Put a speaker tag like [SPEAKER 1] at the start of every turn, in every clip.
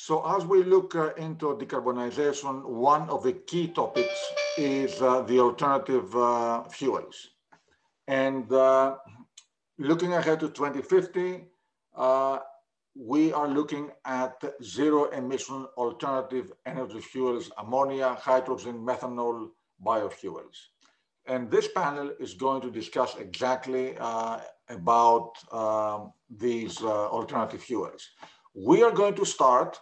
[SPEAKER 1] So as we look uh, into decarbonization, one of the key topics is uh, the alternative uh, fuels. And uh, looking ahead to 2050, uh, we are looking at zero emission alternative energy fuels, ammonia, hydrogen, methanol, biofuels. And this panel is going to discuss exactly uh, about um, these alternative fuels. We are going to start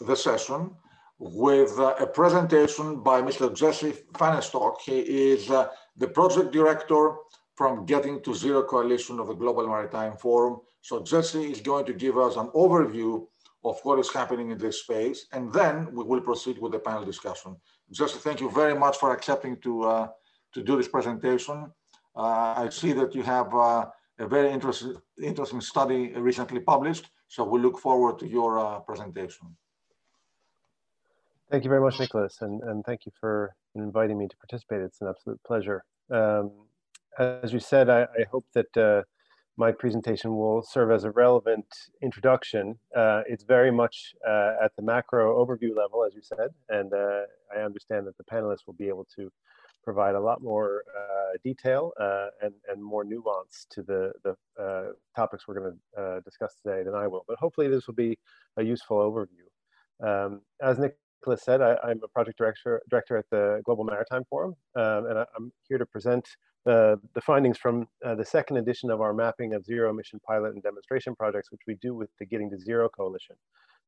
[SPEAKER 1] the session with uh, a presentation by Mr. Jesse Fahnestock. He is uh, the project director from Getting to Zero Coalition of the Global Maritime Forum. So Jesse is going to give us an overview of what is happening in this space, and then we will proceed with the panel discussion. Jesse, thank you very much for accepting to uh, to do this presentation. Uh, I see that you have uh, a very interesting, interesting study recently published, so we look forward to your uh, presentation.
[SPEAKER 2] Thank you very much, Nicholas, and, and thank you for inviting me to participate. It's an absolute pleasure. Um, as you said, I, I hope that uh, my presentation will serve as a relevant introduction. Uh, it's very much uh, at the macro overview level, as you said, and uh, I understand that the panelists will be able to provide a lot more uh, detail uh, and, and more nuance to the, the topics we're going to discuss today than I will. But hopefully this will be a useful overview. Um, as Nicholas said, I, am a project director, director at the Global Maritime Forum, um, and I, am here to present the, the findings from uh, the second edition of our mapping of zero emission pilot and demonstration projects, which we do with the Getting to Zero Coalition.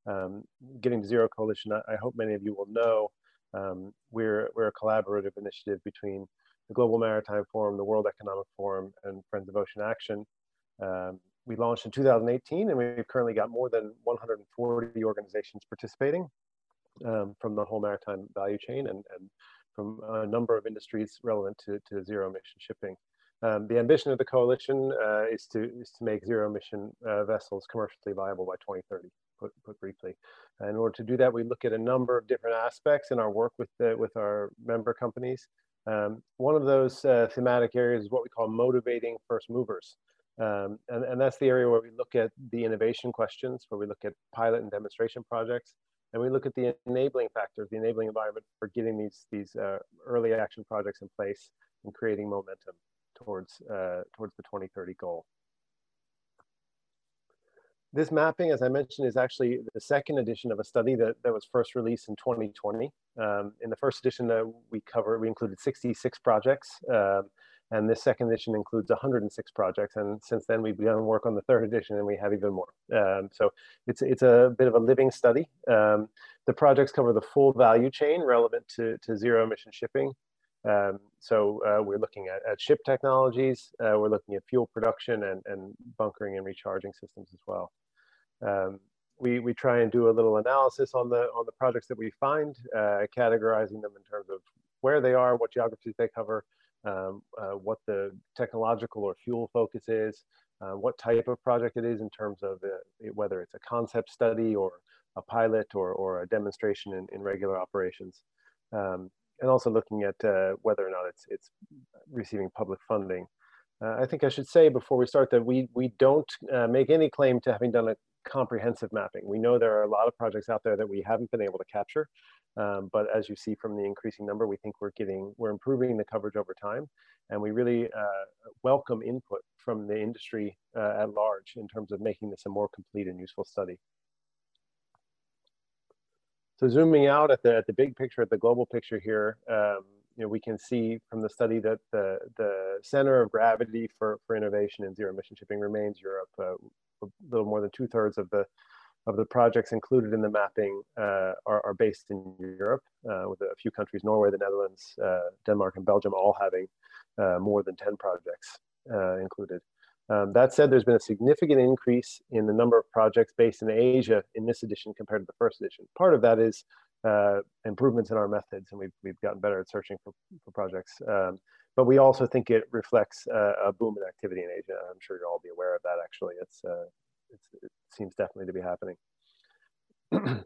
[SPEAKER 2] Um, Getting to Zero Coalition, I, I hope many of you will know, um, we're, we're a collaborative initiative between the Global Maritime Forum, the World Economic Forum, and Friends of Ocean Action. Um, we launched in 2018, and we've currently got more than 140 organizations participating um, from the whole maritime value chain and, and from a number of industries relevant to, to zero emission shipping. Um, the ambition of the coalition uh, is to is to make zero emission uh, vessels commercially viable by 2030 put, put briefly. in order to do that, we look at a number of different aspects in our work with, the, with our member companies. Um, one of those uh, thematic areas is what we call motivating first movers. Um, and, and that's the area where we look at the innovation questions, where we look at pilot and demonstration projects, and we look at the enabling factors, the enabling environment for getting these, these uh, early action projects in place and creating momentum towards, uh, towards the 2030 goal. This mapping, as I mentioned, is actually the second edition of a study that, that was first released in 2020. Um, in the first edition that we covered, we included 66 projects, um, and this second edition includes 106 projects. And since then, we've begun work on the third edition, and we have even more. Um, so it's it's a bit of a living study. Um, the projects cover the full value chain relevant to, to zero emission shipping. Um, so uh, we're looking at, at ship technologies, uh, we're looking at fuel production and, and bunkering and recharging systems as well. Um, we, we try and do a little analysis on the, on the projects that we find, uh, categorizing them in terms of where they are, what geographies they cover, um, uh, what the technological or fuel focus is, uh, what type of project it is in terms of uh, whether it's a concept study or a pilot or, or a demonstration in, in regular operations. Um, and also looking at uh, whether or not it's, it's receiving public funding. Uh, I think I should say before we start that we, we don't uh, make any claim to having done a comprehensive mapping. We know there are a lot of projects out there that we haven't been able to capture, um, but as you see from the increasing number, we think we're getting, we're improving the coverage over time, and we really uh, welcome input from the industry uh, at large in terms of making this a more complete and useful study. So zooming out at the, at the big picture, at the global picture here, um, you know, we can see from the study that the, the center of gravity for, for innovation in zero emission shipping remains Europe, uh, a little more than two thirds of the of the projects included in the mapping uh, are, are, based in Europe, uh, with a few countries, Norway, the Netherlands, uh, Denmark, and Belgium, all having uh, more than 10 projects uh, included. Um, that said, there's been a significant increase in the number of projects based in Asia in this edition compared to the first edition. Part of that is uh, improvements in our methods, and we've, we've gotten better at searching for, for projects. Um, but we also think it reflects a boom in activity in Asia. I'm sure you'll all be aware of that. Actually, it's, uh, it's it seems definitely to be happening.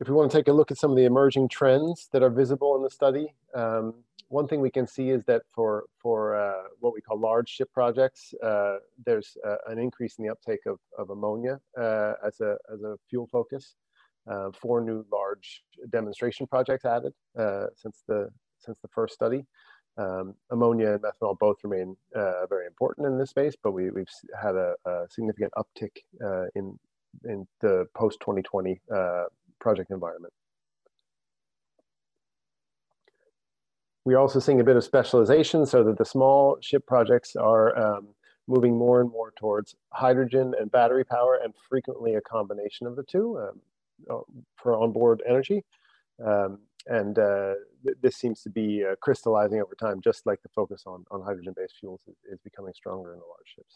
[SPEAKER 2] if we want to take a look at some of the emerging trends that are visible in the study, um, one thing we can see is that for for uh, what we call large ship projects, uh, there's uh, an increase in the uptake of, of ammonia uh, as a as a fuel focus. Uh, four new large demonstration projects added uh, since the since the first study. Um, ammonia and methanol both remain very important in this space, but we, we've had a, a significant uptick in in the post 2020 project environment. We're also seeing a bit of specialization so that the small ship projects are um, moving more and more towards hydrogen and battery power and frequently a combination of the two um, uh, for onboard energy. Um, and uh, th this seems to be uh, crystallizing over time, just like the focus on, on hydrogen-based fuels is, is becoming stronger in the large ships.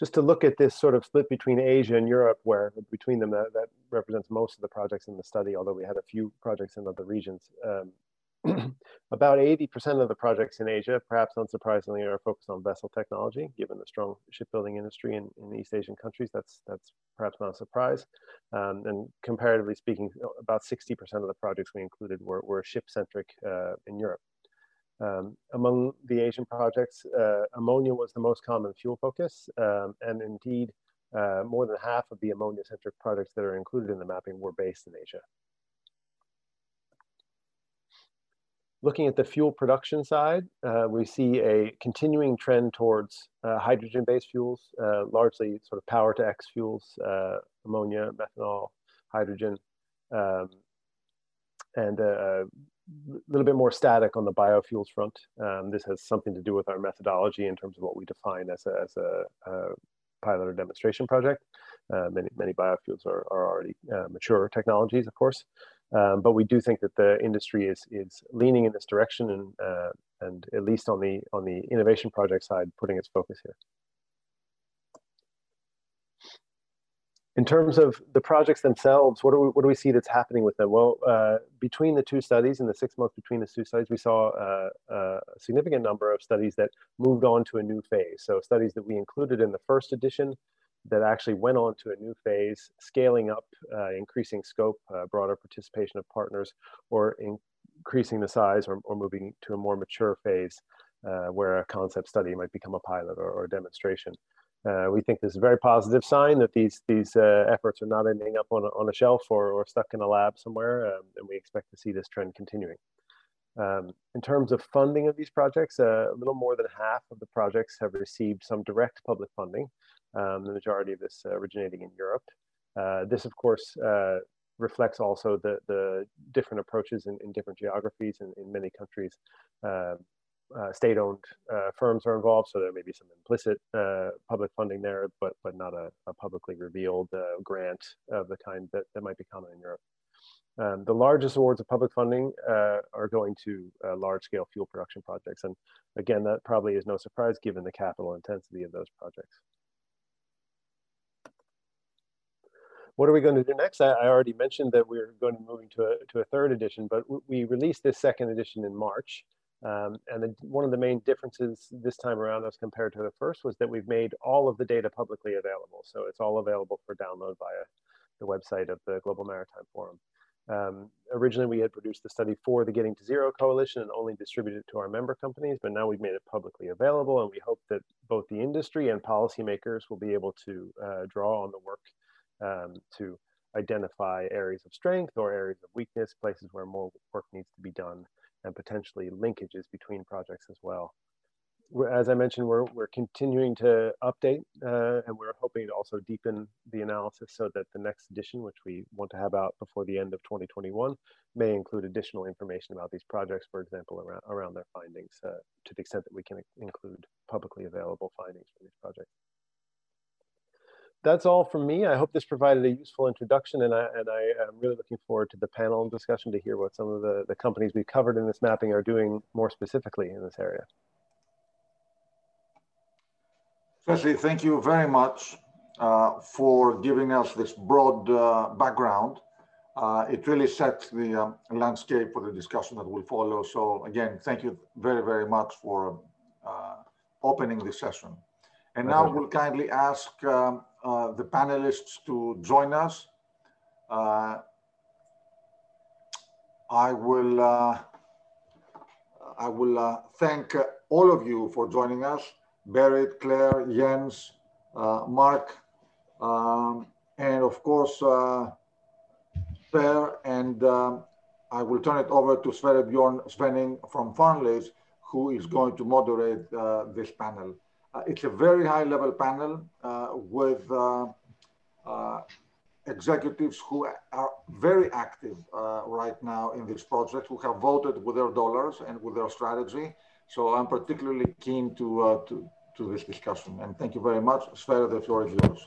[SPEAKER 2] just to look at this sort of split between Asia and Europe, where between them that, that represents most of the projects in the study, although we had a few projects in other regions. Um, about 80% of the projects in Asia, perhaps unsurprisingly, are focused on vessel technology, given the strong shipbuilding industry in, in East Asian countries. That's, that's perhaps not a surprise. Um, and comparatively speaking, about 60% of the projects we included were, were ship-centric uh, in Europe. Um, among the Asian projects, uh, ammonia was the most common fuel focus, um, and indeed, uh, more than half of the ammonia-centric projects that are included in the mapping were based in Asia. Looking at the fuel production side, uh, we see a continuing trend towards uh, hydrogen-based fuels, uh, largely sort of power to X fuels, uh, ammonia, methanol, hydrogen, um, and a little bit more static on the biofuels front. Um, this has something to do with our methodology in terms of what we define as a, as a, a pilot or demonstration project. Uh, many, many biofuels are, are already uh, mature technologies, of course. Um, but we do think that the industry is, is leaning in this direction and, uh, and at least on the, on the innovation project side, putting its focus here. In terms of the projects themselves, what do we, what do we see that's happening with them? Well, uh, between the two studies, in the six months between the two studies, we saw uh, a significant number of studies that moved on to a new phase. So studies that we included in the first edition that actually went on to a new phase, scaling up, uh, increasing scope, uh, broader participation of partners, or increasing the size or, or moving to a more mature phase uh, where a concept study might become a pilot or, or a demonstration. Uh, we think this is a very positive sign that these these uh, efforts are not ending up on a, on a shelf or, or stuck in a lab somewhere, um, and we expect to see this trend continuing. Um, in terms of funding of these projects, uh, a little more than half of the projects have received some direct public funding, um, the majority of this uh, originating in Europe. Uh, this, of course, uh, reflects also the, the different approaches in, in different geographies in many countries. Uh, state-owned firms are involved, so there may be some implicit public funding there, but but not a, a publicly revealed grant of the kind that, that might be common in Europe. Um, the largest awards of public funding uh, are going to uh, large-scale fuel production projects, and again, that probably is no surprise given the capital intensity of those projects. What are we going to do next? I, I already mentioned that we're going to moving to a, to a third edition, but we released this second edition in March. Um, and the, one of the main differences this time around as compared to the first was that we've made all of the data publicly available. So it's all available for download via the website of the Global Maritime Forum. Um, originally, we had produced the study for the Getting to Zero Coalition and only distributed it to our member companies, but now we've made it publicly available, and we hope that both the industry and policymakers will be able to uh, draw on the work um, to identify areas of strength or areas of weakness, places where more work needs to be done, and potentially linkages between projects as well. As I mentioned, we're, we're continuing to update uh, and we're hoping to also deepen the analysis so that the next edition, which we want to have out before the end of 2021, may include additional information about these projects, for example, around, around their findings, uh, to the extent that we can include publicly available findings for these projects that's all from me. I hope this provided a useful introduction, and I, and I am really looking forward to the panel discussion to hear what some of the, the companies we've covered in this mapping are doing more specifically in this area.
[SPEAKER 1] Firstly, thank you very much uh, for giving us this broad uh, background. Uh, it really sets the um, landscape for the discussion that will follow. So again, thank you very, very much for uh, opening this session. And now we'll kindly ask um, uh, the panelists to join us. Uh, I will I will thank all of you for joining us. Berit, Claire, Jens, Mark, um, and of course, uh, and um, I will turn it over to Sverre Bjorn Svenning from Fearnleys, who is going to moderate uh, this panel. Uh, it's a very high level panel uh, with uh, executives who are very active right now in this project, who have voted with their dollars and with their strategy. So I'm particularly keen to, to, to this discussion. And thank you very much. Sverre, the floor is yours.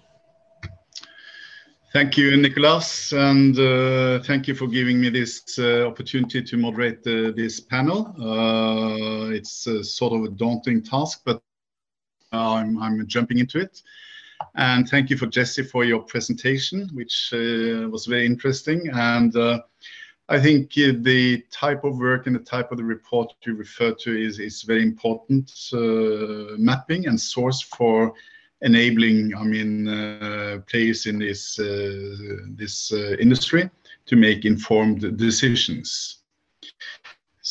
[SPEAKER 3] Thank you, Nicolas, and uh, thank you for giving me this uh, opportunity to moderate uh, this panel. It's sort of a daunting task, but I'm, I'm, jumping into it. And thank you for Jesse for your presentation, which uh, was very interesting. And uh, I think the type of work and the type of the report you refer to is, is very important mapping and source for enabling, I mean, uh, players in this uh, this uh, industry to make informed decisions.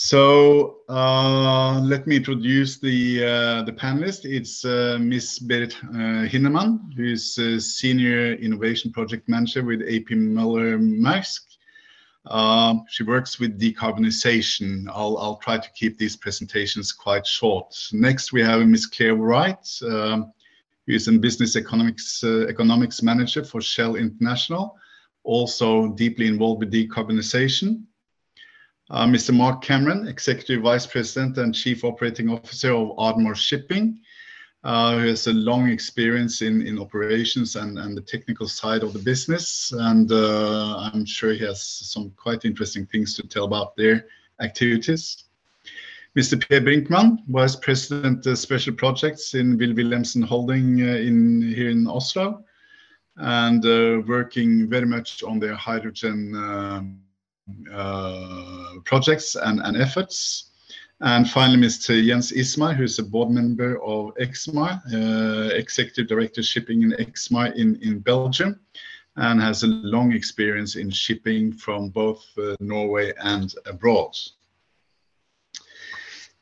[SPEAKER 3] So uh, let me introduce the uh, the panelist. It's uh, Ms. Berit Hinnemann, who is a Senior Innovation Project Manager with A.P. Møller Maersk. she works with decarbonization. I'll, I'll try to keep these presentations quite short. Next, we have Ms. Claire Wright. Um, who is a business economics uh, economics manager for Shell International, also deeply involved with decarbonization. Uh, Mr. Mark Cameron, Executive Vice President and Chief Operating Officer of Ardmore Shipping, uh, who has a long experience in, in operations and, and the technical side of the business. And uh, I'm sure he has some quite interesting things to tell about their activities. Mr. Per Brinchmann, Vice President uh, Special Projects in Will Holding uh, in, here in Oslo, and working very much on their hydrogen um, projects and, and, efforts. And finally, Mr. Jens Ismar, who is a board member of Exmar, uh, Executive Director Shipping in Exmar in, in Belgium, and has a long experience in shipping from both uh, Norway and abroad.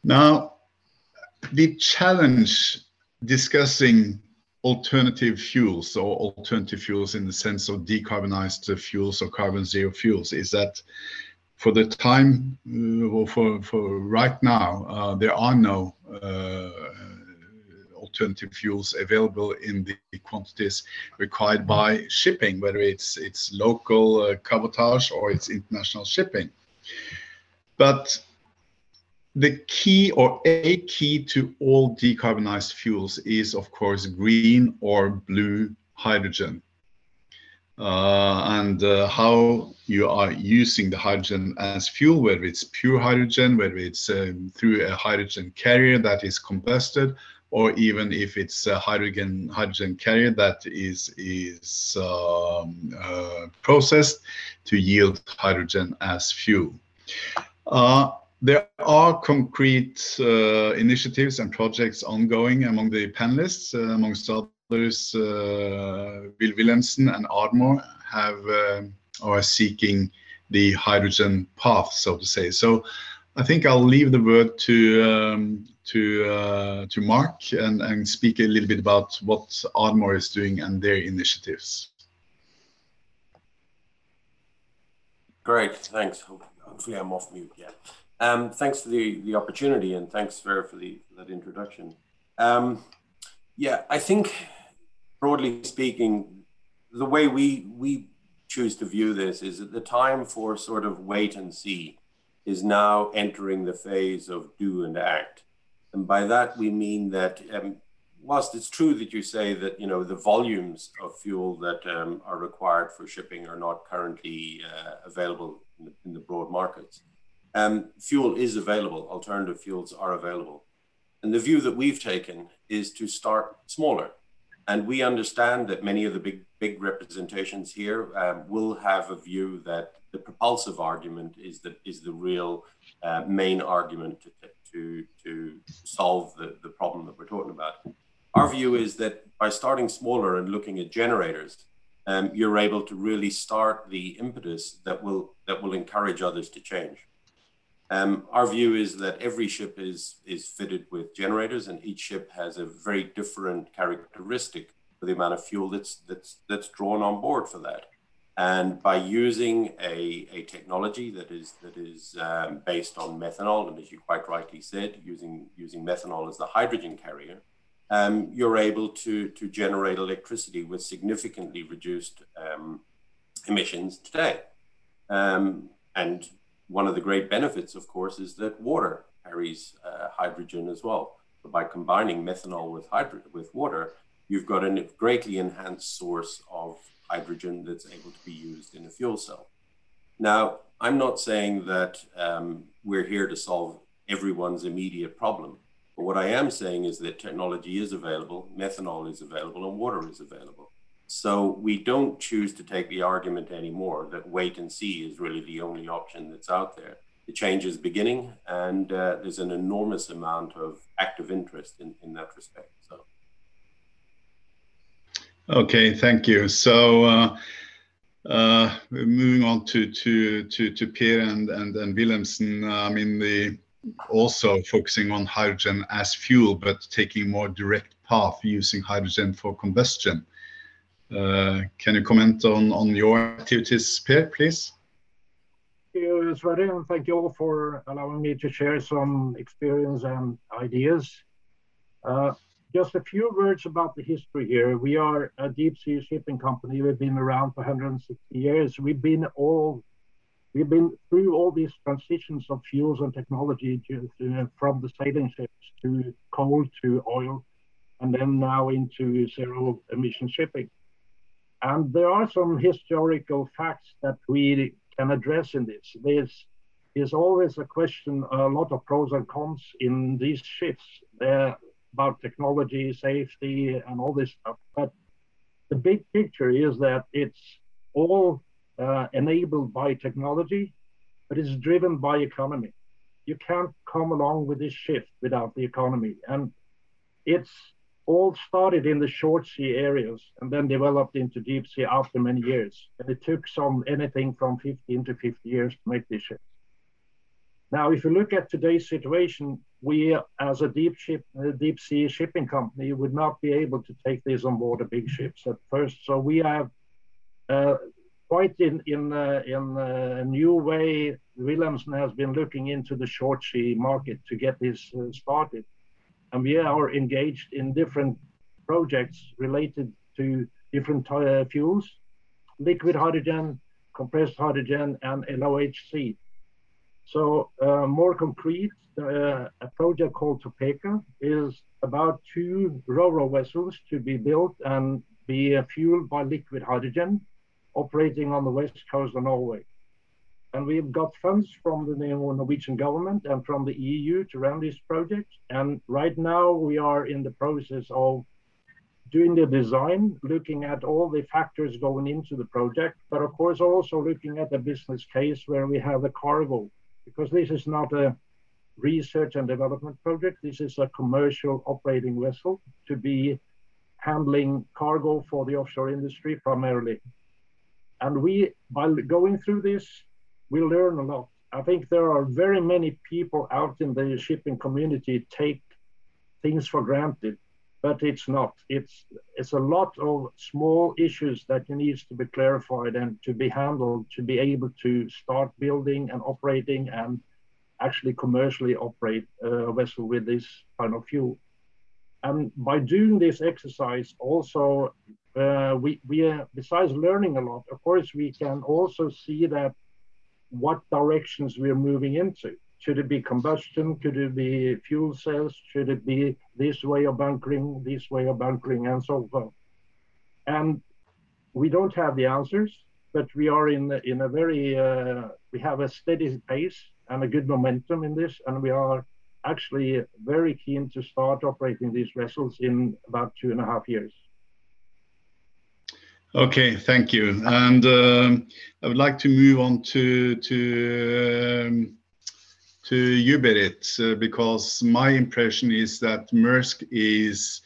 [SPEAKER 3] Now, the challenge discussing alternative fuels or alternative fuels in the sense of decarbonized fuels or carbon zero fuels is that for the time uh, or for, for right now, uh, there are no uh, alternative fuels available in the quantities required by shipping, whether it's it's local uh, cabotage or it's international shipping. But the key or a key to all decarbonized fuels is, of course, green or blue hydrogen. Uh, and uh, how you are using the hydrogen as fuel, whether it's pure hydrogen, whether it's um, through a hydrogen carrier that is combusted, or even if it's a hydrogen hydrogen carrier that is is um, uh, processed to yield hydrogen as fuel. There are concrete uh, initiatives and projects ongoing among the panelists. Uh, amongst others, uh, Will Wilhelmsen and Ardmore have are seeking the hydrogen path, so to say. So I think I'll leave the word to um, to uh, to Mark and, and speak a little bit about what Ardmore is doing and their initiatives.
[SPEAKER 4] Great, thanks. Hopefully I'm off mute yet. Um, thanks for the, the opportunity and thanks, Sverre, for, the, for that introduction. Um, yeah, I think broadly speaking, the way we, we choose to view this is that the time for sort of wait and see is now entering the phase of do and act. And by that, we mean that um, whilst it's true that you say that you know the volumes of fuel that um, are required for shipping are not currently uh, available in the, in the, broad markets, um, fuel is available, alternative fuels are available. And the view that we've taken is to start smaller. And we understand that many of the big, big representations here um, will have a view that the propulsive argument is the, is the real uh, main argument to, to, to solve the, the problem that we're talking about. Our view is that by starting smaller and looking at generators, um, you're able to really start the impetus that will that will encourage others to change. Um, our view is that every ship is is fitted with generators, and each ship has a very different characteristic for the amount of fuel that's that's that's drawn on board for that. And by using a, a technology that is that is um, based on methanol, and as you quite rightly said, using using methanol as the hydrogen carrier, um, you're able to, to generate electricity with significantly reduced um, emissions today. Um, and one of the great benefits, of course, is that water carries uh, hydrogen as well. So by combining methanol with, with water, you've got a greatly enhanced source of hydrogen that's able to be used in a fuel cell. Now, I'm not saying that um, we're here to solve everyone's immediate problem. But what I am saying is that technology is available, methanol is available, and water is available. So we don't choose to take the argument anymore that wait and see is really the only option that's out there. The change is beginning, and uh, there's an enormous amount of active interest in, in that respect. So.
[SPEAKER 3] Okay, thank you. So uh, uh, moving on to to to to Per and and and Wilhelmsen. I mean the also focusing on hydrogen as fuel, but taking more direct path using hydrogen for combustion. Uh, can you comment on, your activities, Per, please?
[SPEAKER 5] Thank you, Sverre, and thank you all for allowing me to share some experience and ideas. Uh, just a few words about the history here. We are a deep sea shipping company. We've been around for 160 years. We've been all We've been through all these transitions of fuels and technology from the sailing ships to coal to oil, and then now into zero emission shipping. And there are some historical facts that we can address in this. There's is always a question, a lot of pros and cons in these ships uh, about technology, safety, and all this stuff. But the big picture is that it's all uh, enabled by technology, but it's driven by economy. You can't come along with this shift without the economy. And it's all started in the short sea areas and then developed into deep sea after many years. And it took some anything from 15 to 50 years to make this shift. Now, if you look at today's situation, we as a deep ship, a deep sea shipping company would not be able to take these on board the big ships at first. So we have uh, quite in in uh, in uh, a new way, Wilhelmsen has been looking into the short sea market to get this uh, started, and we are engaged in different projects related to different fuels, liquid hydrogen, compressed hydrogen, and LOHC. So uh, more concrete, uh, a project called Topeka is about two ro-ro vessels to be built and be uh, fueled by liquid hydrogen operating on the west coast of Norway. And we've got funds from the Norwegian government and from the EU to run this project. And right now we are in the process of doing the design, looking at all the factors going into the project, but of course also looking at the business case where we have a cargo, because this is not a research and development project. This is a commercial operating vessel to be handling cargo for the offshore industry primarily. And we, by going through this, we learn a lot. I think there are very many people out in the shipping community take things for granted, but it's not. It's it's a lot of small issues that needs to be clarified and to be handled to be able to start building and operating and actually commercially operate a vessel with this kind of fuel. And by doing this exercise, also uh, we, we uh, besides learning a lot, of course, we can also see that what directions we're moving into. Should it be combustion? Could it be fuel cells? Should it be this way of bunkering, this way of bunkering, and so forth? And we don't have the answers, but we are in in a very uh, we have a steady pace and a good momentum in this, and we are actually very keen to start operating these vessels in about two and a half years.
[SPEAKER 3] Okay, thank you. And um, I would like to move on to to um, to you, uh, because my impression is that Maersk is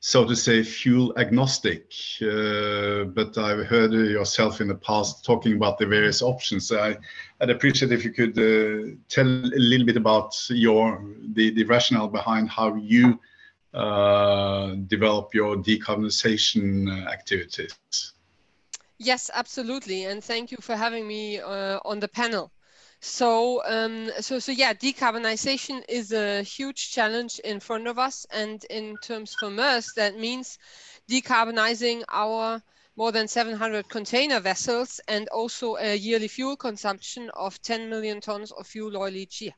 [SPEAKER 3] so to say, fuel agnostic, uh, but I've heard yourself in the past talking about the various options. I, would appreciate if you could uh, tell a little bit about your the, the rationale behind how you develop your decarbonization uh, activities.
[SPEAKER 6] Yes, absolutely, and thank you for having me uh, on the panel. So, um, so, so yeah, decarbonization is a huge challenge in front of us. And in terms for Maersk, that means decarbonizing our more than 700 container vessels and also a yearly fuel consumption of 10 million tons of fuel oil each year.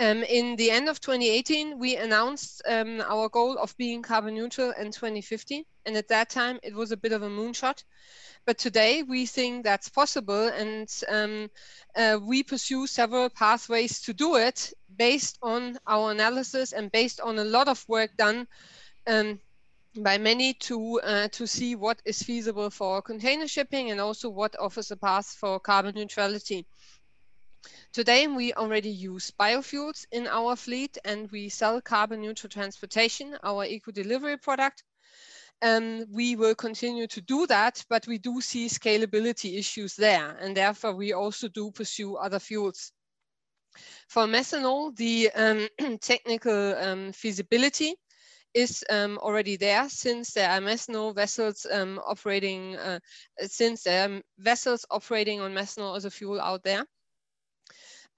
[SPEAKER 6] Um, in the end of 2018, we announced um, our goal of being carbon neutral in 2050. And at that time, it was a bit of a moonshot. But today we think that's possible and um, uh, we pursue several pathways to do it based on our analysis and based on a lot of work done um, by many to uh, to see what is feasible for container shipping and also what offers a path for carbon neutrality. Today, we already use biofuels in our fleet and we sell carbon neutral transportation, our eco delivery product. Um, we will continue to do that, but we do see scalability issues there, and therefore we also do pursue other fuels. For methanol, the um, technical um, feasibility is um, already there since there are methanol vessels um, operating, uh, since there are vessels operating on methanol as a fuel out there.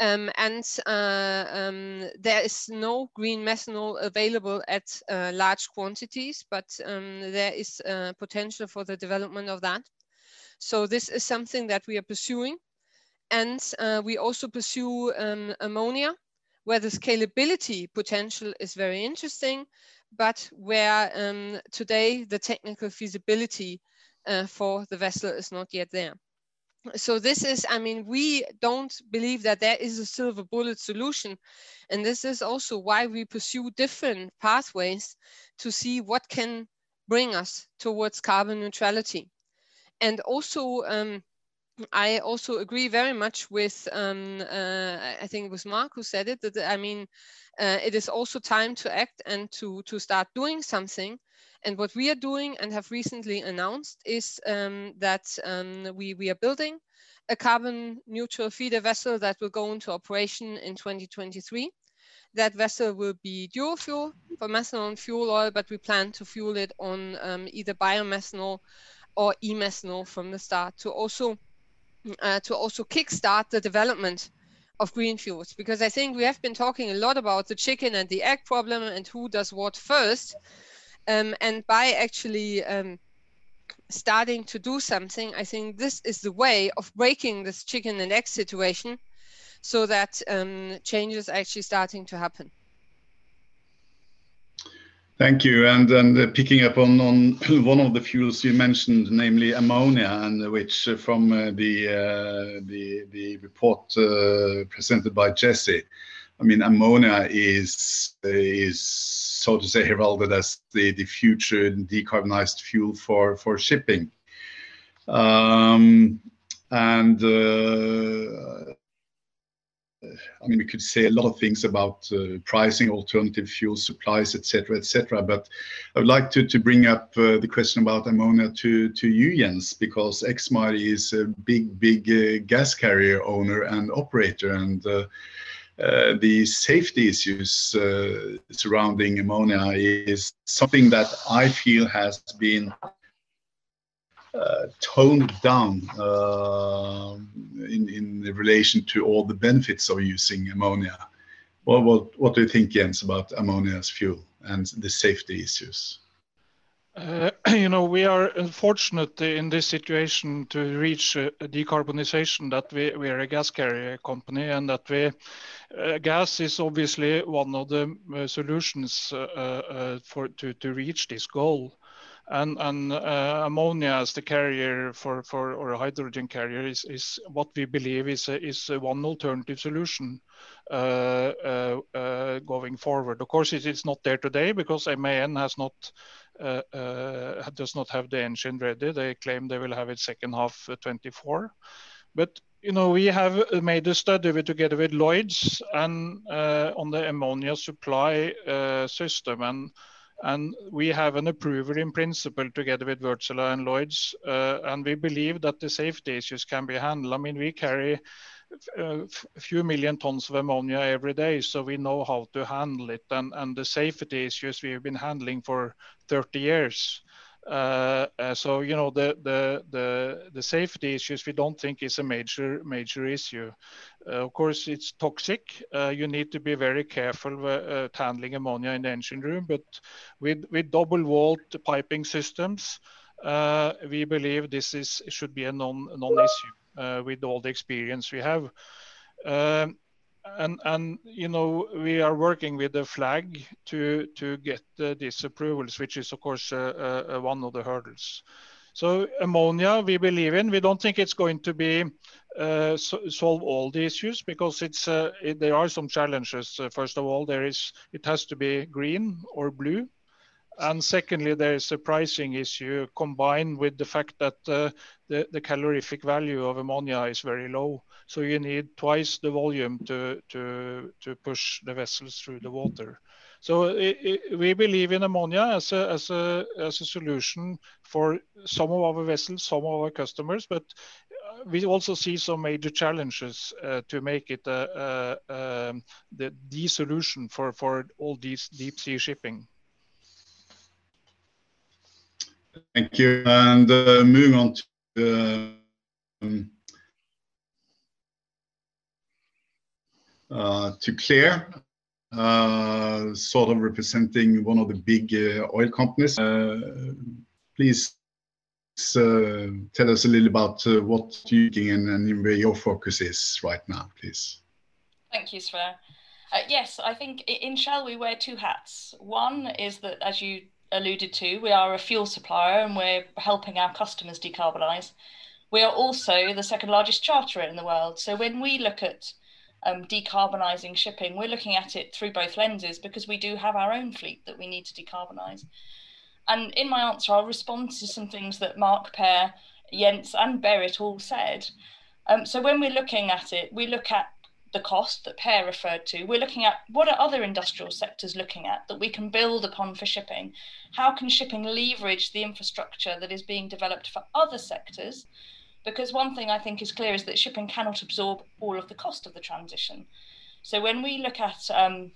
[SPEAKER 6] Um, and uh, um, there is no green methanol available at uh, large quantities, but um, there is uh, potential for the development of that. So this is something that we are pursuing. And uh, we also pursue um, ammonia, where the scalability potential is very interesting, but where um, today the technical feasibility uh, for the vessel is not yet there so this is i mean we don't believe that there is a silver bullet solution. And this is also why we pursue different pathways to see what can bring us towards carbon neutrality. And also um, I also agree very much with, um, uh, I think it was Mark who said it, that I mean, uh, it is also time to act and to, to start doing something. And what we are doing and have recently announced is um, that um, we, we are building a carbon neutral feeder vessel that will go into operation in 2023. That vessel will be dual fuel for methanol and fuel oil, but we plan to fuel it on um, either biomethanol or e-methanol from the start to also uh, to also kickstart the development of green fuels because I think we have been talking a lot about the chicken and the egg problem and who does what first. Um, and by actually um, starting to do something, I think this is the way of breaking this chicken and egg situation so that um, change is actually starting to happen.
[SPEAKER 3] Thank you. And, uh, picking up on, on one of the fuels you mentioned, namely ammonia, and which uh, from uh, the, report presented by Jesse, I mean, ammonia is so to say heralded as the, future decarbonized fuel for for shipping. I mean, we could say a lot of things about uh, pricing, alternative fuel supplies, etc., etc. But I would like to, bring up uh, the question about ammonia to, you, Jens, because Exmar is a big, big uh, gas carrier owner and operator, and the safety issues surrounding ammonia is something that I feel has been uh, toned down uh, in, in relation to all the benefits of using ammonia. What, what, what do you think, Jens, about ammonia as fuel and the safety issues?
[SPEAKER 7] Uh, you know, we are fortunate in this situation to reach a decarbonization that we, we are a gas carrier company and that we, uh, gas is obviously one of the uh, solutions uh, uh, for to, to reach this goal. And, and uh, ammonia as the carrier for, for or a hydrogen carrier is, is what we believe is, a, is a one alternative solution going forward. Of course, it is not there today because MAN has not uh, uh, does not have the engine ready. They claim they will have it second half 24. But you know, we have made a study with, together with Lloyd's and uh, on the ammonia supply uh, system, and and we have an approval in principle together with Wärtsilä and Lloyds, uh, and we believe that the safety issues can be handled. I mean, we carry a few million tons of ammonia every day, so we know how to handle it. And, and the safety issues we've been handling for 30 years. Uh, uh, so you know the, the the the safety issues we don't think is a major major issue. Uh, of course, it's toxic. Uh, you need to be very careful uh, handling ammonia in the engine room. But with with double wall piping systems, we believe this is should be a non non issue. With all the experience we have. Um, and and you know we are working with the flag to to get uh, these approvals, which is of course uh, uh, one of the hurdles. So ammonia we believe in. We don't think it's going to be uh, so solve all the issues because it's uh, it, there are some challenges. Uh, first of all, there is it has to be green or blue and secondly, there is a pricing issue combined with the fact that uh, the, calorific value of ammonia is very low. So you need twice the volume to, to, push the vessels through the water. So we believe in ammonia as a, as, a, as a solution for some of our vessels, some of our customers, but uh, we also see some major challenges uh, to make it um, the, the solution for, for all these deep sea shipping.
[SPEAKER 3] Thank you. And uh, moving on to um, uh, to Claire, uh, sort of representing one of the big oil companies. Please tell us a little about what you're doing and, and, where your focus is right now, please.
[SPEAKER 8] Thank you, Sverre. yes, I think in Shell we wear two hats. One is that, as you alluded to, we are a fuel supplier and we're helping our customers decarbonise. We are also the second largest charterer in the world. So when we look at um, decarbonising shipping, we're looking at it through both lenses because we do have our own fleet that we need to decarbonise. And in my answer, I'll respond to some things that Mark, Per, Jens, and Berit all said. Um, so when we're looking at it, we look at the cost that Per referred to, we're looking at what are other industrial sectors looking at that we can build upon for shipping? How can shipping leverage the infrastructure that is being developed for other sectors? Because one thing I think is clear is that shipping cannot absorb all of the cost of the transition. So when we look at, um,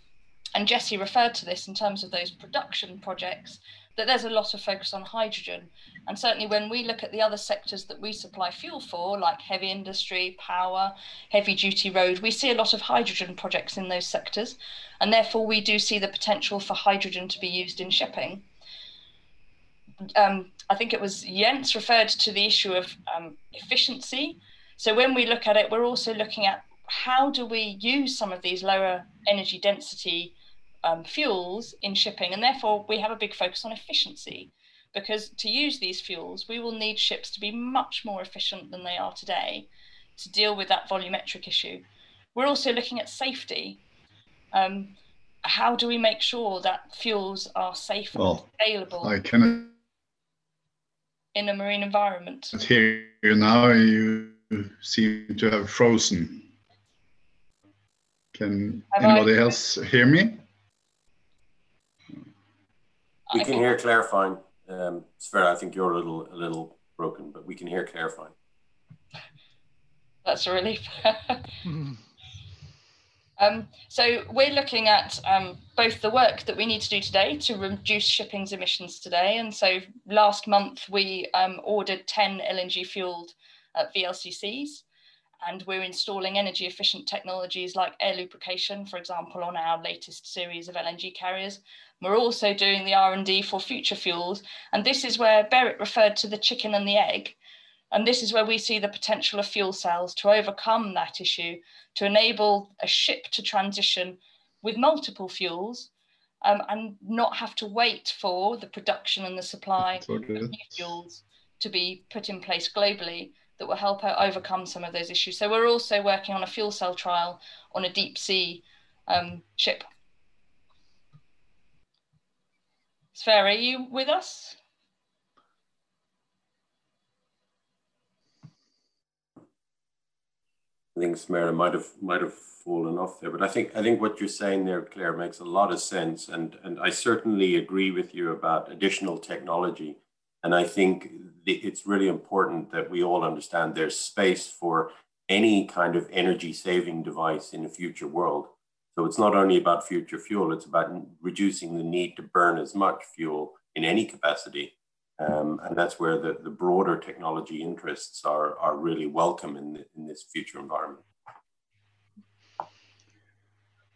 [SPEAKER 8] and Jesse referred to this in terms of those production projects, that there's a lot of focus on hydrogen. And certainly when we look at the other sectors that we supply fuel for, like heavy industry, power, heavy duty road, we see a lot of hydrogen projects in those sectors. And therefore we do see the potential for hydrogen to be used in shipping. Um, I think it was Jens referred to the issue of um, efficiency. So when we look at it, we're also looking at how do we use some of these lower energy density um, fuels in shipping, and therefore we have a big focus on efficiency. Because to use these fuels, we will need ships to be much more efficient than they are today to deal with that volumetric issue. We're also looking at safety. Um, how do we make sure that fuels are safe well, and available
[SPEAKER 3] I can
[SPEAKER 8] in a marine environment?
[SPEAKER 3] Here now, you seem to have frozen. Can have anybody I... else hear me?
[SPEAKER 4] We can hear Claire fine. Um, Sverre, I think you're a little a little broken, but we can hear Claire fine.
[SPEAKER 8] That's a relief. um, so we're looking at um, both the work that we need to do today to reduce shipping's emissions today. And so last month we um, ordered 10 LNG fueled uh, VLCCs and we're installing energy efficient technologies like air lubrication, for example, on our latest series of LNG carriers. We're also doing the R&D for future fuels. And this is where Berit referred to the chicken and the egg. And this is where we see the potential of fuel cells to overcome that issue, to enable a ship to transition with multiple fuels um, and not have to wait for the production and the supply of new fuels to be put in place globally that will help overcome some of those issues. So we're also working on a fuel cell trial on a deep sea um, ship. Sverre, are you with us?
[SPEAKER 4] I think Sverre might have might have fallen off there, but I think I think what you're saying there, Claire, makes a lot of sense, and and I certainly agree with you about additional technology, and I think it's really important that we all understand there's space for any kind of energy saving device in a future world. So it's not only about future fuel, it's about reducing the need to burn as much fuel in any capacity. Um, and that's where the, the broader technology interests are, are really welcome in, the, in this future environment.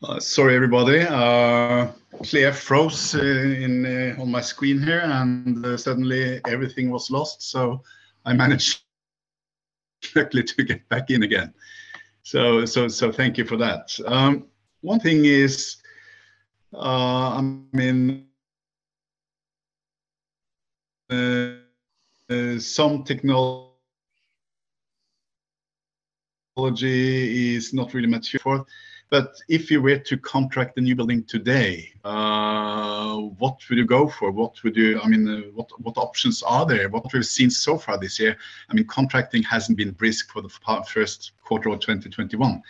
[SPEAKER 3] Uh, sorry, everybody. Uh, Claire froze uh, in uh, on my screen here, and uh, suddenly everything was lost. So I managed luckily to get back in again. So, so, so thank you for that. Um, one thing is, uh, I mean, some technology is not really mature for but if you were to contract a new building today, uh, what would you go for? What would you, I mean, uh, what, what options are there? What we've seen so far this year, I mean, contracting hasn't been brisk for the first quarter of 2021.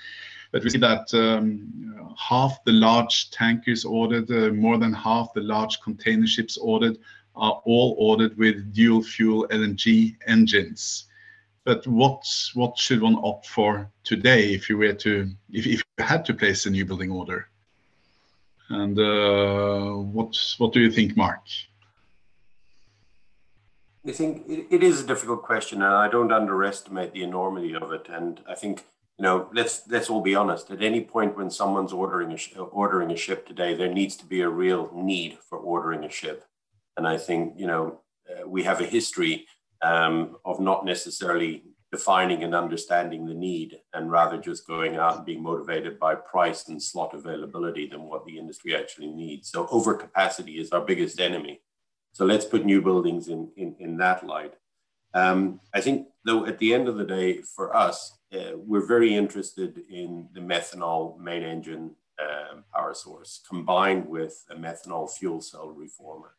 [SPEAKER 3] But we see that um, half the large tankers ordered, uh, more than half the large container ships ordered, are all ordered with dual fuel LNG engines but what what should one opt for today if you were to if, if you had to place a new building order? And uh, what what do you think mark?
[SPEAKER 4] I think it, it is a difficult question and i don't underestimate the enormity of it. And i think you know let's let's all be honest. At any point when someone's ordering a ordering a ship today there needs to be a real need for ordering a ship. And i think you know uh, we have a history um, of not necessarily defining and understanding the need and rather just going out and being motivated by price and slot availability than what the industry actually needs. So overcapacity is our biggest enemy. So let's put new buildings in, in, in that light. Um, I think though at the end of the day, for us, uh, we're very interested in the methanol main engine uh, power source combined with a methanol fuel cell reformer.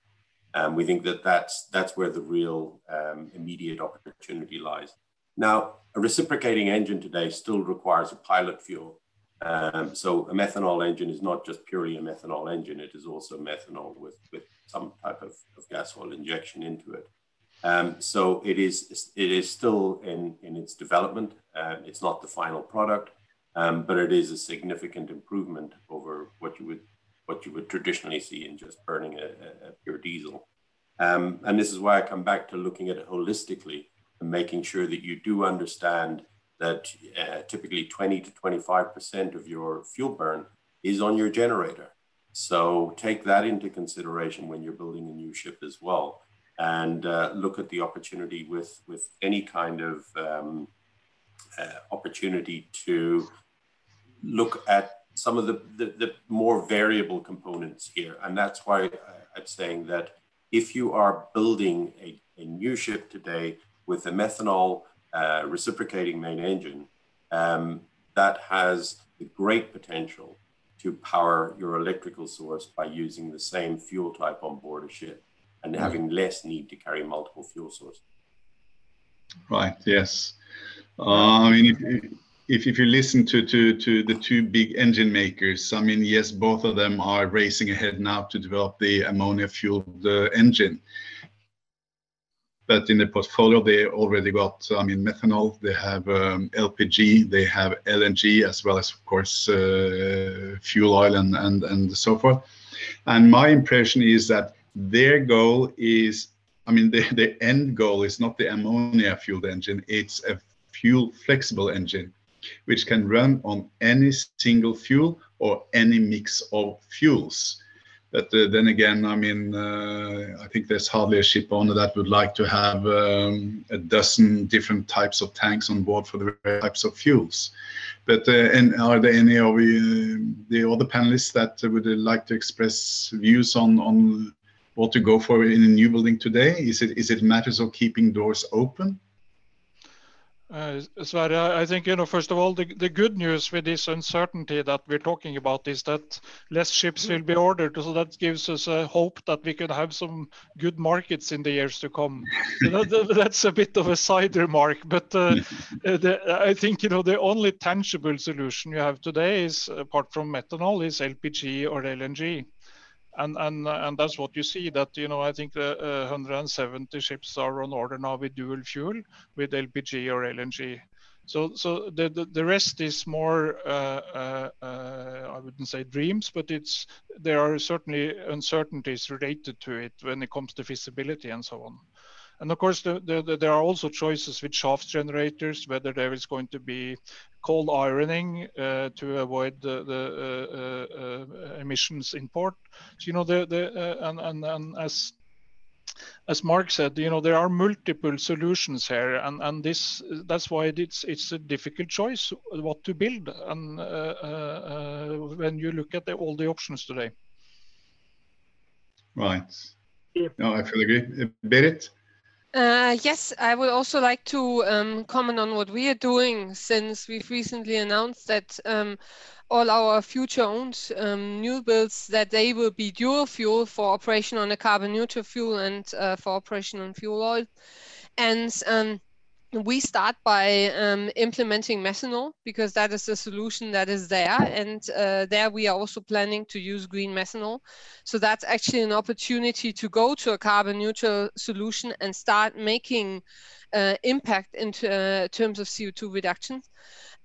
[SPEAKER 4] Um, we think that that's, that's where the real um, immediate opportunity lies. Now, a reciprocating engine today still requires a pilot fuel. Um, so a methanol engine is not just purely a methanol engine, it is also methanol with, with some type of, of gas oil injection into it. Um, so it is, it is still in, in its development. Uh, it's not the final product, um, but it is a significant improvement over what you would what you would traditionally see in just burning a, a pure diesel. Um, and this is why I come back to looking at it holistically and making sure that you do understand that uh, typically 20 to 25% of your fuel burn is on your generator. So take that into consideration when you're building a new ship as well. And uh, look at the opportunity with, with any kind of um, uh, opportunity to look at some of the, the, the, more variable components here. And that's why I'm saying that if you are building a, a new ship today with a methanol uh, reciprocating main engine, um, that has the great potential to power your electrical source by using the same fuel type on board a ship and mm-hmm. having less need to carry multiple fuel sources.
[SPEAKER 3] Right, yes. Uh, I mean, if, if, if you listen to, to, to the two big engine makers, I mean, yes, both of them are racing ahead now to develop the ammonia fueled uh, engine. But in the portfolio, they already got, I mean, methanol, they have um, LPG, they have LNG, as well as, of course, uh, fuel oil and, and, and so forth. And my impression is that their goal is, I mean, the, the end goal is not the ammonia fueled engine, it's a fuel flexible engine which can run on any single fuel or any mix of fuels. But uh, then again, I mean, uh, I think there's hardly a ship owner that would like to have um, a dozen different types of tanks on board for the types of fuels. But uh, and are there any of the other panelists that would like to express views on on what to go for in a new building today? Is it is it matters of keeping doors open?
[SPEAKER 7] Uh, Sverre, I think, you know, first of all, the, the good news with this uncertainty that we're talking about is that less ships will be ordered. So that gives us a hope that we can have some good markets in the years to come. That, that's a bit of a side remark, but uh, uh, the, I think, you know, the only tangible solution you have today is, apart from methanol, is LPG or LNG and and and that's what you see that you know I think the uh, 170 ships are on order now with dual fuel with LPG or LNG. So so the rest is more uh, uh, I wouldn't say dreams, but it's there are certainly uncertainties related to it when it comes to feasibility and so on. And of course, the, the, the, there are also choices with shaft generators, whether there is going to be cold ironing uh, to avoid the, the uh, uh, emissions in port. So, you know, the, the, and, and, and as as Mark said, you know, there are multiple solutions here, and, and this that's why it's it's a difficult choice what to build, and uh, uh, when you look at the, all the options today.
[SPEAKER 3] Right. No, I fully agree. Berit?
[SPEAKER 6] Uh, yes, I would also like to um, comment on what we are doing since we've recently announced that um, all our future owned um, new builds that they will be dual fuel for operation on a carbon neutral fuel and uh, for operation on fuel oil. And um, we start by um, implementing methanol because that is the solution that is there. And uh, there we are also planning to use green methanol. So that's actually an opportunity to go to a carbon neutral solution and start making uh, impact in uh, terms of CO2 reduction.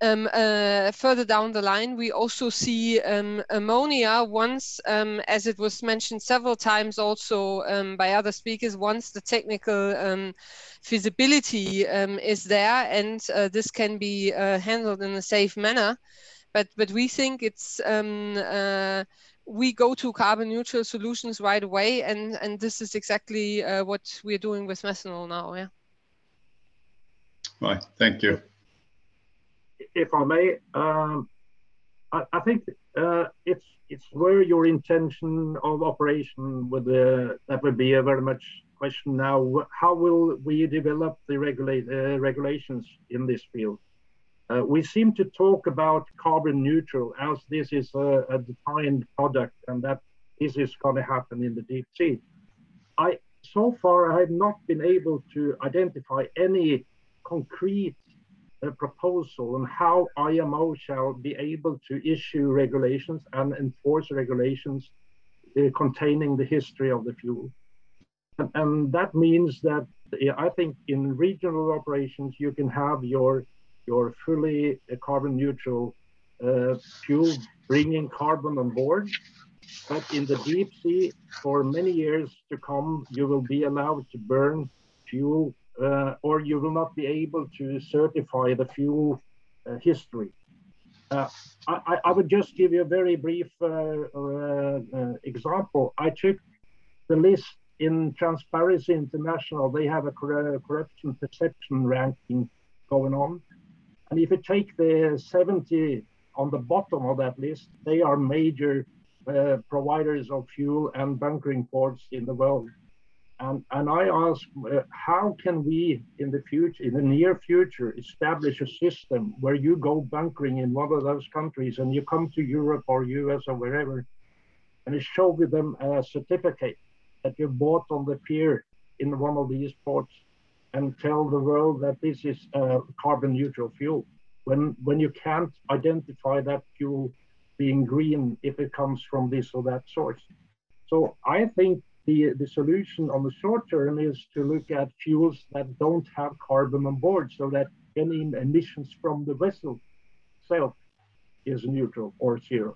[SPEAKER 6] Um, uh, further down the line, we also see um, ammonia once, um, as it was mentioned several times also um, by other speakers, once the technical um, feasibility um, is there and uh, this can be uh, handled in a safe manner. But, but we think it's uh, we go to carbon neutral solutions right away and and this is exactly uh, what we're doing with methanol now yeah.
[SPEAKER 3] Right. Thank you
[SPEAKER 5] if I may, um, I, I, think uh, it's it's where your intention of operation with the that would be a very much question now. How will we develop the regulate uh, regulations in this field? Uh, we seem to talk about carbon neutral as this is a, a defined product and that this is going to happen in the deep sea. I so far I have not been able to identify any concrete a proposal on how IMO shall be able to issue regulations and enforce regulations uh, containing the history of the fuel. And, and, that means that I think in regional operations, you can have your, your fully carbon neutral uh, fuel bringing carbon on board. But in the deep sea, for many years to come, you will be allowed to burn fuel uh, or you will not be able to certify the fuel uh, history. Uh, I, I, would just give you a very brief example. I took the list in Transparency International. They have a corruption perception ranking going on. And if you take the 70 on the bottom of that list, they are major uh, providers of fuel and bunkering ports in the world. And, and I ask, uh, how can we in the future, in the near future, establish a system where you go bunkering in one of those countries and you come to Europe or US or wherever, and you show with them a certificate that you bought on the pier in one of these ports and tell the world that this is a carbon neutral fuel when when you can't identify that fuel being green if it comes from this or that source. So I think the, the solution on the short term is to look at fuels that don't have carbon on board so that any emissions from the vessel itself is neutral or zero.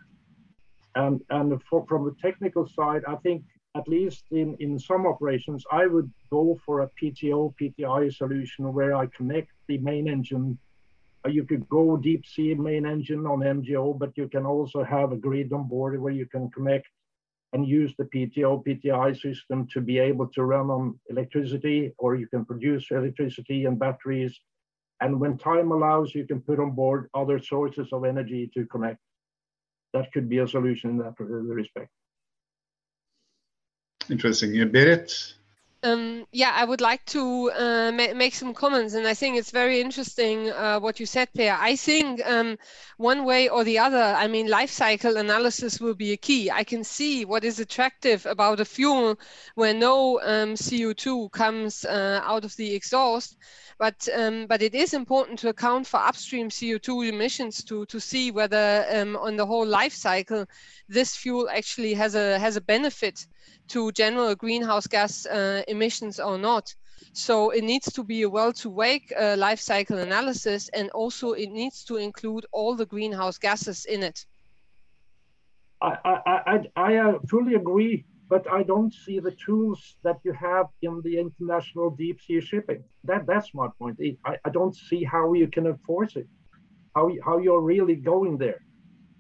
[SPEAKER 5] And, and for, from the technical side, I think at least in, in some operations, I would go for a PTO, PTI solution where I connect the main engine. Uh, you could go deep sea main engine on MGO, but you can also have a grid on board where you can connect and use the PTO, PTI system to be able to run on electricity, or you can produce electricity and batteries. And when time allows, you can put on board other sources of energy to connect. That could be a solution in that uh, respect.
[SPEAKER 3] Interesting. Uh, Berit?
[SPEAKER 6] Um, yeah, I would like to uh, ma make some comments, and I think it's very interesting uh, what you said, Per. I think um, one way or the other, I mean, life cycle analysis will be a key. I can see what is attractive about a fuel where no um, CO2 comes uh, out of the exhaust, but um, but it is important to account for upstream CO2 emissions to to see whether um, on the whole life cycle this fuel actually has a has a benefit to general greenhouse gas uh, emissions or not. So it needs to be a well-to-wake uh, life cycle analysis, and also it needs to include all the greenhouse gases in it.
[SPEAKER 5] I, I, I, I uh, fully agree, but I don't see the tools that you have in the international deep sea shipping. That, that's my point. I, I don't see how you can enforce it, how, how you're really going there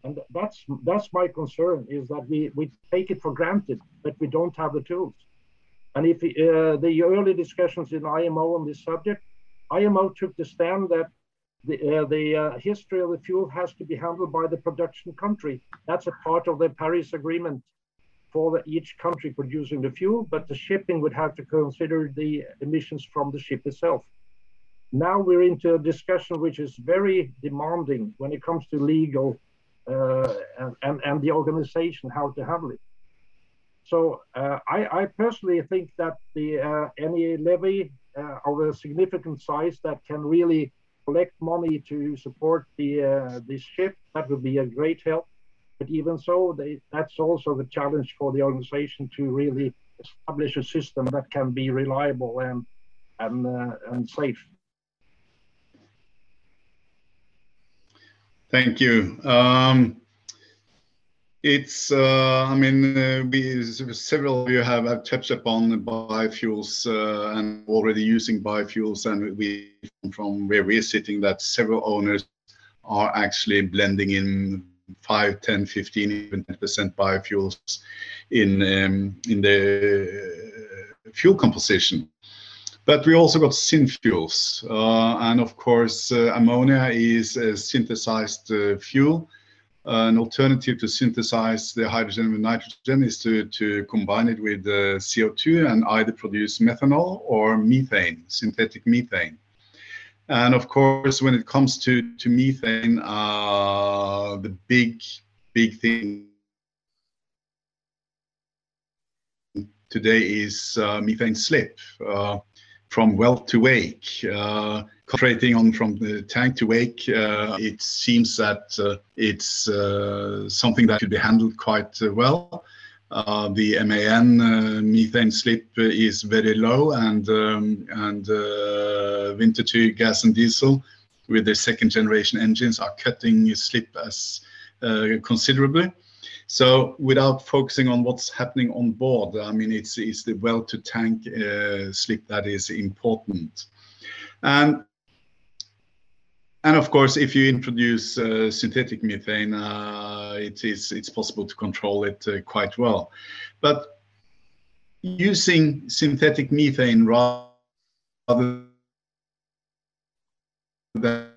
[SPEAKER 5] and that's that's my concern is that we we take it for granted that we don't have the tools. And if uh, the early discussions in imo on this subject imo took the stand that the uh, the uh, history of the fuel has to be handled by the production country. That's a part of the paris agreement for the, each country producing the fuel but the shipping would have to consider the emissions from the ship itself. Now we're into a discussion which is very demanding when it comes to legal uh, and, and the organization how to handle it. So uh, I, I, personally think that the uh, any levy of a significant size that can really collect money to support the this ship that would be a great help. But even so, they, that's also the challenge for the organization to really establish a system that can be reliable and and uh, and safe.
[SPEAKER 3] Thank you. Um, it's, uh, I mean, uh, we, several of you have, have touched upon biofuels uh, and already using biofuels, and we from where we're sitting that several owners are actually blending in 5, 10, 15, even 10% biofuels in um, in the fuel composition. But we also got synfuels, uh, and of course, uh, ammonia is a synthesized uh, fuel. an alternative to synthesize the hydrogen with nitrogen is to, to combine it with CO2 and either produce methanol or methane, synthetic methane. And of course, when it comes to, to methane, uh, the big, big thing today is uh, methane slip. Uh, from well to wake. Uh, concentrating on from the tank to wake, uh, it seems that uh, it's uh, something that could be handled quite uh, well. Uh, the MAN methane slip is very low, and um, and Winterthur gas and diesel with their second generation engines are cutting slip as considerably. So without focusing on what's happening on board, I mean, it's, it's the well to tank uh, slip that is important. And and of course, if you introduce uh, synthetic methane, uh, it is it's possible to control it uh, quite well. But using synthetic methane rather than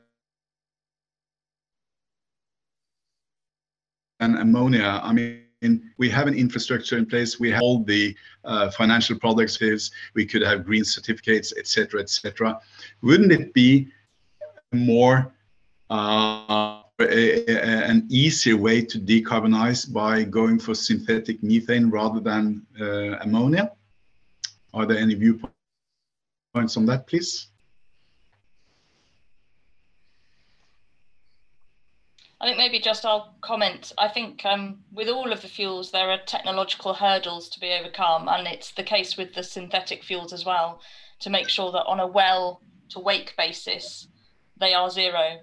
[SPEAKER 3] and ammonia, I mean, we have an infrastructure in place. We have all the uh, financial products. We could have green certificates, etc., etc. Wouldn't it be more uh, a, a, an easier way to decarbonize by going for synthetic methane rather than uh, ammonia? Are there any viewpoints on that, please?
[SPEAKER 8] I think maybe just I'll comment. I think um, with all of the fuels, there are technological hurdles to be overcome, and it's the case with the synthetic fuels as well, to make sure that on a well to wake basis, they are zero.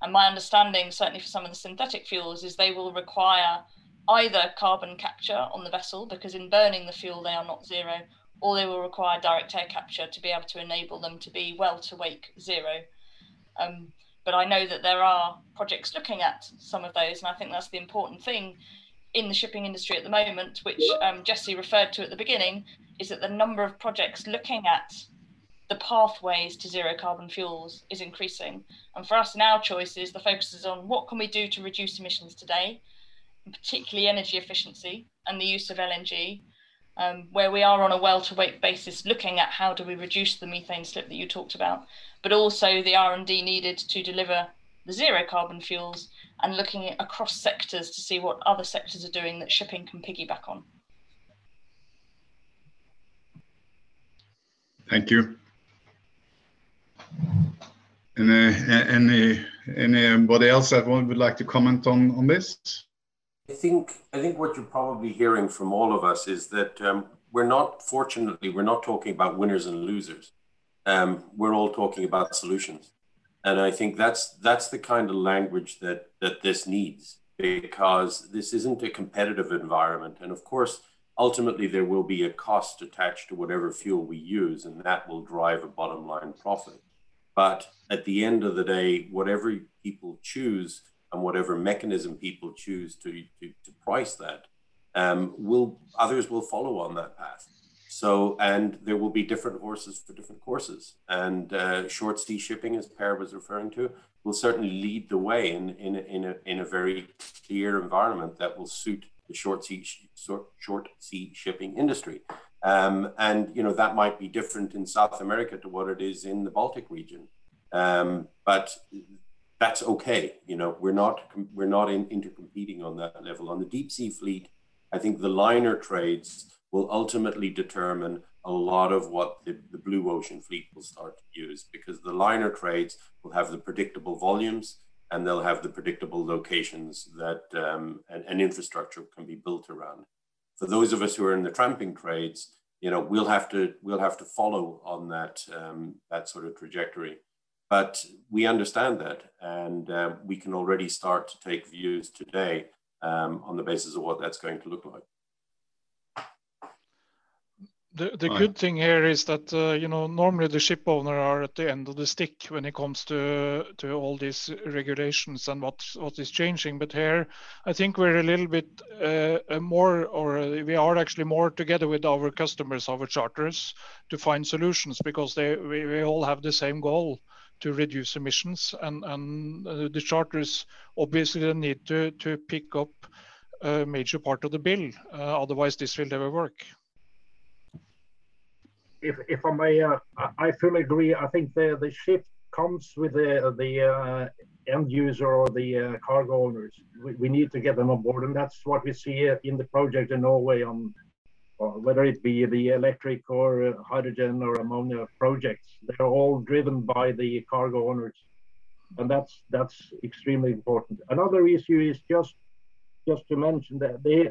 [SPEAKER 8] And my understanding, certainly for some of the synthetic fuels, is they will require either carbon capture on the vessel, because in burning the fuel, they are not zero, or they will require direct air capture to be able to enable them to be well to wake zero. Um, but I know that there are projects looking at some of those, and I think that's the important thing in the shipping industry at the moment, which um, Jesse referred to at the beginning, is that the number of projects looking at the pathways to zero carbon fuels is increasing. And for us in our choices, the focus is on what can we do to reduce emissions today, particularly energy efficiency and the use of LNG, um, where we are on a wake basis looking at how do we reduce the methane slip that you talked about, but also the R&D needed to deliver the zero carbon fuels and looking across sectors to see what other sectors are doing that shipping can piggyback on.
[SPEAKER 3] Thank you. Any, any, anybody else that would like to comment on, on this?
[SPEAKER 4] I think I think what you're probably hearing from all of us is that um, we're not, fortunately, we're not talking about winners and losers. Um, we're all talking about solutions, and I think that's that's the kind of language that that this needs because this isn't a competitive environment, and of course, ultimately there will be a cost attached to whatever fuel we use, and that will drive a bottom line profit. But at the end of the day, whatever people choose and whatever mechanism people choose to, to, to price that, um, will others will follow on that path. So, and there will be different horses for different courses. And uh, short sea shipping, as Per was referring to, will certainly lead the way in, in, in, a, in a very clear environment that will suit the short sea, short, short sea shipping industry. Um, and, you know, that might be different in South America to what it is in the Baltic region. Um, but that's okay. You know, we're not we're not in, intercompeting on that level. On the deep sea fleet, I think the liner trades will ultimately determine a lot of what the, the blue ocean fleet will start to use because the liner trades will have the predictable volumes and they'll have the predictable locations that um, an, an infrastructure can be built around. For those of us who are in the tramping trades, you know, we'll have to we'll have to follow on that um, that sort of trajectory. But we understand that, and uh, we can already start to take views today um, on the basis of what that's going to look like.
[SPEAKER 7] The, the good thing here is that uh, you know normally the ship owner are at the end of the stick when it comes to to all these regulations and what what is changing. But here, I think we're a little bit uh, more, or we are actually more together with our customers, our charters, to find solutions because they we, we all have the same goal to reduce emissions and, and uh, the charters obviously need to, to pick up a major part of the bill. Uh, otherwise, this will never work.
[SPEAKER 5] If, if I may, uh, I fully agree. I think the, the shift comes with the, the uh, end user or the uh, cargo owners. We, we need to get them on board, and that's what we see in the project in Norway on whether it be the electric or uh, hydrogen or ammonia projects, they're all driven by the cargo owners, and that's that's extremely important. Another issue is just just to mention that they,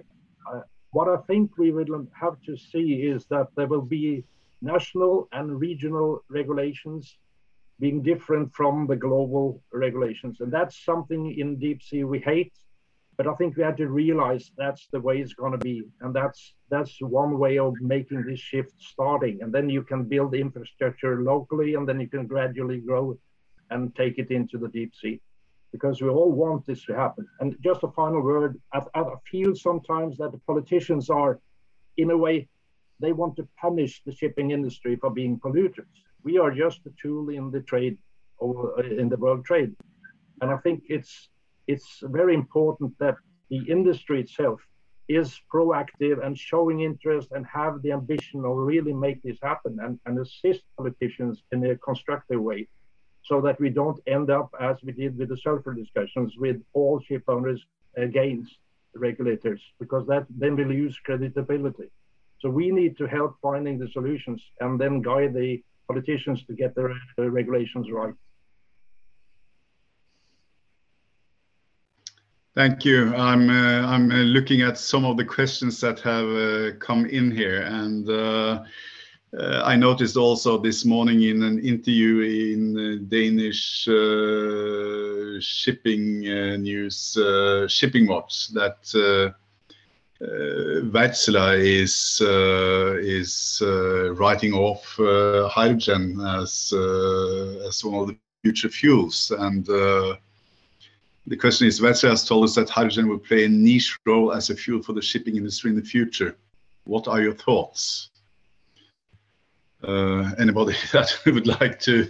[SPEAKER 5] uh, what I think we will have to see is that there will be national and regional regulations being different from the global regulations, and that's something in deep sea we hate but I think we have to realize that's the way it's going to be, and that's that's one way of making this shift starting. And then you can build infrastructure locally, and then you can gradually grow and take it into the deep sea, because we all want this to happen. And just a final word: I, I feel sometimes that the politicians are, in a way, they want to punish the shipping industry for being polluters. We are just a tool in the trade, or uh, in the world trade, and I think it's it's very important that the industry itself is proactive and showing interest and have the ambition of really make this happen and, and assist politicians in a constructive way so that we don't end up as we did with the sulfur discussions with all ship owners against the regulators because that then we lose credibility. So we need to help finding the solutions and then guide the politicians to get the uh, regulations right
[SPEAKER 3] Thank you. I'm uh, I'm uh, looking at some of the questions that have uh, come in here, and uh, uh, I noticed also this morning in an interview in uh, Danish shipping news, Shipping Watch, that Wärtsilä is is writing off hydrogen as as one of the future fuels, and the question is, Wärtsilä has told us that hydrogen will play a niche role as a fuel for the shipping industry in the future. What are your thoughts? Uh, anybody that would like to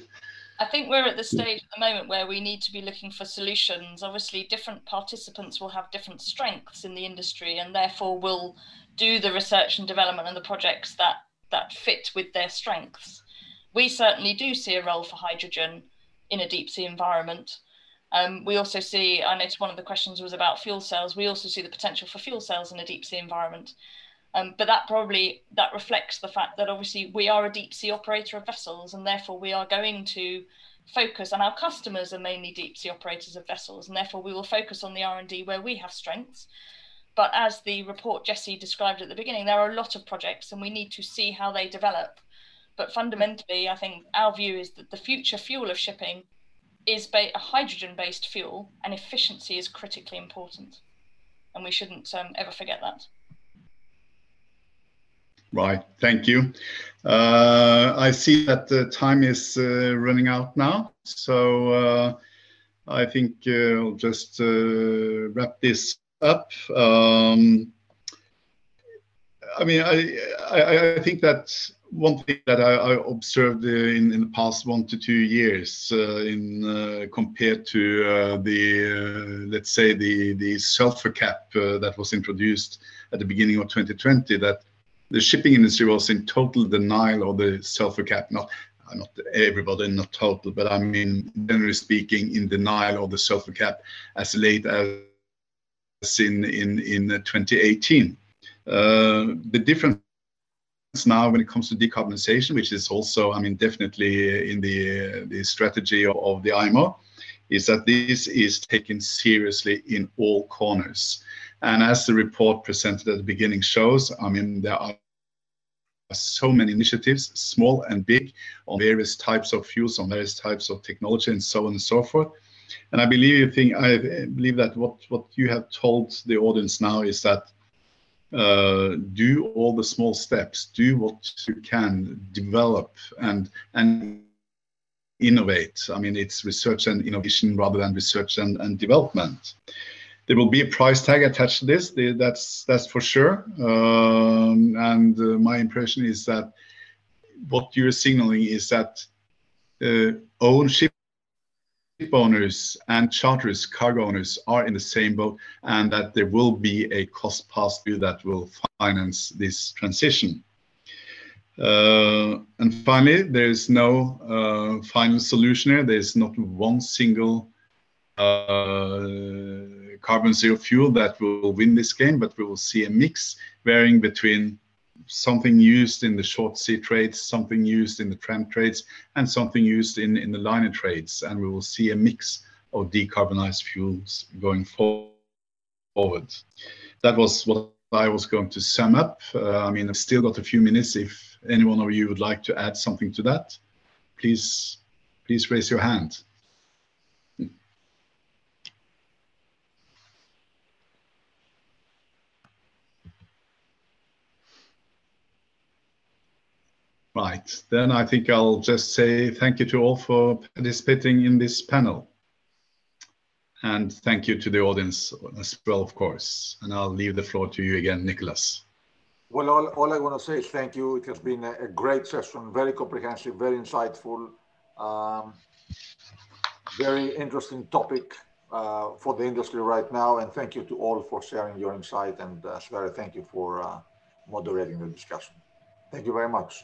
[SPEAKER 8] I think we're at the stage at the moment where we need to be looking for solutions. Obviously, different participants will have different strengths in the industry and therefore will do the research and development and the projects that, that fit with their strengths. We certainly do see a role for hydrogen in a deep sea environment. Um, we also see, I noticed one of the questions was about fuel cells. We also see the potential for fuel cells in a deep sea environment. Um, but that probably that reflects the fact that obviously we are a deep sea operator of vessels, and therefore we are going to focus, and our customers are mainly deep sea operators of vessels, and therefore we will focus on the R and D where we have strengths. But as the report Jesse described at the beginning, there are a lot of projects, and we need to see how they develop. But fundamentally, I think our view is that the future fuel of shipping is a hydrogen-based fuel, and efficiency is critically important, and we shouldn't um, ever forget that.
[SPEAKER 3] Right. Thank you. Uh, I see that the time is uh, running out now, so uh, I think I'll just wrap this up. Um, I mean, I think that one thing that I observed uh, in the past one to two years, uh, in uh, compared to the, let's say, the sulfur cap that was introduced at the beginning of 2020, that the shipping industry was in total denial of the sulfur cap. Not not everybody, not total, but I mean generally speaking, in denial of the sulfur cap as late as in in in 2018. Uh, the difference now when it comes to decarbonization, which is also, I mean, definitely in the the strategy of, the IMO, is that this is taken seriously in all corners. And as the report presented at the beginning shows, I mean, there are so many initiatives, small and big, on various types of fuels, on various types of technology, and so on and so forth. And I believe, you think, I believe that what, what you have told the audience now is that uh, do all the small steps, do what you can, develop and and innovate. I mean, it's research and innovation rather than research and, and development there will be a price tag attached to this. That's that's for sure. Um, and uh, my impression is that what you're signaling is that uh, own owners and charters, cargo owners are in the same boat, and that there will be a cost pass through that will finance this transition. Uh, and finally, there is no uh, final solution here. There is not one single uh, carbon zero fuel that will win this game, but we will see a mix varying between something used in the short sea trades, something used in the tramp trades, and something used in, in the liner trades. And we will see a mix of decarbonized fuels going forward. That was what I was going to sum up. Uh, I mean, I've still got a few minutes. If any one of you would like to add something to that, please, please raise your hand. Right. Then I think I'll just say thank you to all for participating in this panel. And thank you to the audience as well, of course. And I'll leave the floor to you again, Nicholas.
[SPEAKER 1] Well, all, all I want to say is thank you. It has been a, a great session, very comprehensive, very insightful, um, very interesting topic uh, for the industry right now. And thank you to all for sharing your insight. And uh, Sverre, thank you for uh, moderating the discussion. Thank you very much.